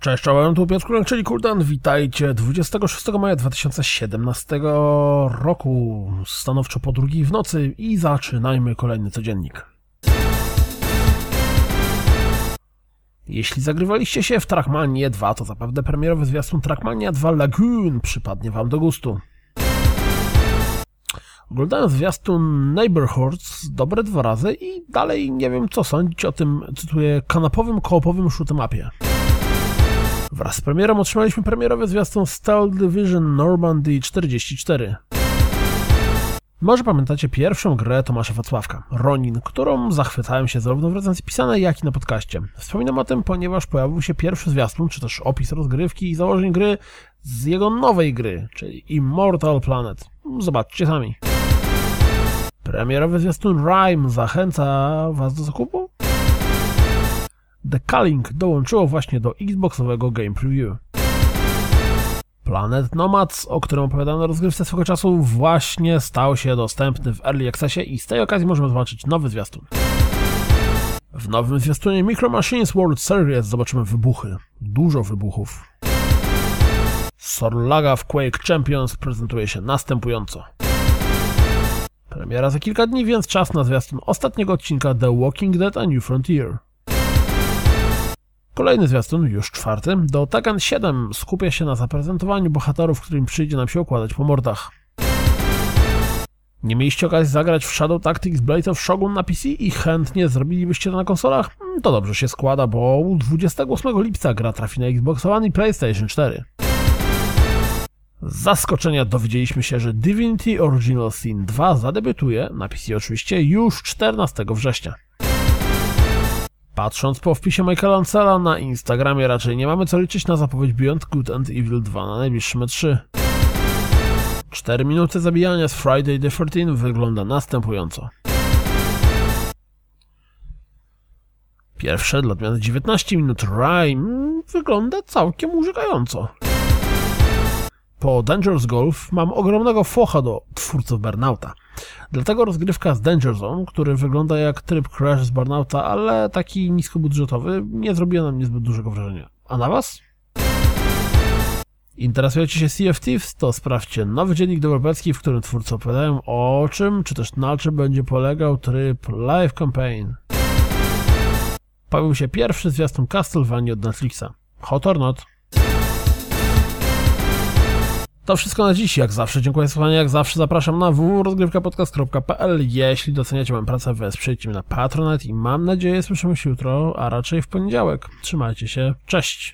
Cześć, czołem, tu Piotr Kulek, czyli Kuldan. Witajcie 26 maja 2017 roku, stanowczo po drugiej w nocy i zaczynajmy kolejny codziennik. Jeśli zagrywaliście się w Trackmanie 2, to zapewne premierowy zwiastun Trackmania 2 Lagoon przypadnie wam do gustu. Oglądałem zwiastun Neighborhoods dobre dwa razy i dalej nie wiem co sądzić o tym, cytuję, kanapowym, koopowym shoot'em-upie. Wraz z premierą otrzymaliśmy premierowy zwiastun Stealth Division Normandy 44. Może pamiętacie pierwszą grę Tomasza Wacławka, Ronin, którą zachwycałem się zarówno w recenzji pisanej, jak i na podcaście. Wspominam o tym, ponieważ pojawił się pierwszy zwiastun, czy też opis rozgrywki i założeń gry z jego nowej gry, czyli Immortal Planet. Zobaczcie sami. Premierowy zwiastun Rime zachęca Was do zakupu? The Culling dołączyło właśnie do Xboxowego Game Preview. Planet Nomads, o którym opowiadano na rozgrywce swego czasu, właśnie stał się dostępny w Early Accessie i z tej okazji możemy zobaczyć nowy zwiastun. W nowym zwiastunie Micro Machines World Series zobaczymy wybuchy. Dużo wybuchów. Sorlaga w Quake Champions prezentuje się następująco. Premiera za kilka dni, więc czas na zwiastun ostatniego odcinka The Walking Dead A New Frontier. Kolejny zwiastun, już czwarty, do Taken 7 skupia się na zaprezentowaniu bohaterów, którym przyjdzie nam się okładać po mordach. Nie mieliście okazji zagrać w Shadow Tactics Blade of Shogun na PC i chętnie zrobilibyście to na konsolach? Hmm, To dobrze się składa, bo 28 lipca gra trafi na Xbox One i PlayStation 4. Z zaskoczenia dowiedzieliśmy się, że Divinity Original Sin 2 zadebiutuje, na PC oczywiście, już 14 września. Patrząc po wpisie Michaela Ancela na Instagramie raczej nie mamy co liczyć na zapowiedź Beyond Good and Evil 2 na najbliższym E3. 4 minuty zabijania z Friday the 13 wygląda następująco. Pierwsze dla odmiany 19 minut Rhyme wygląda całkiem urzekająco. Po Dangerous Golf mam ogromnego focha do twórców Burnouta. Dlatego rozgrywka z Danger Zone, który wygląda jak tryb Crash z Burnouta, ale taki niskobudżetowy, nie zrobiła na mnie zbyt dużego wrażenia. A na was? Interesujecie się Sea of Thieves? To sprawdźcie nowy dziennik deweloperski, w którym twórcy opowiadają o czym, czy też na czym będzie polegał tryb Live Campaign. Pojawił się pierwszy zwiastun Castlevania od Netflixa. Hot or not? To wszystko na dziś. Jak zawsze dziękuję za słuchanie. Jak zawsze zapraszam na www.rozgrywkapodcast.pl Jeśli doceniacie moją pracę, wesprzyjcie mnie na Patronite i mam nadzieję słyszymy się jutro, a raczej w poniedziałek. Trzymajcie się. Cześć!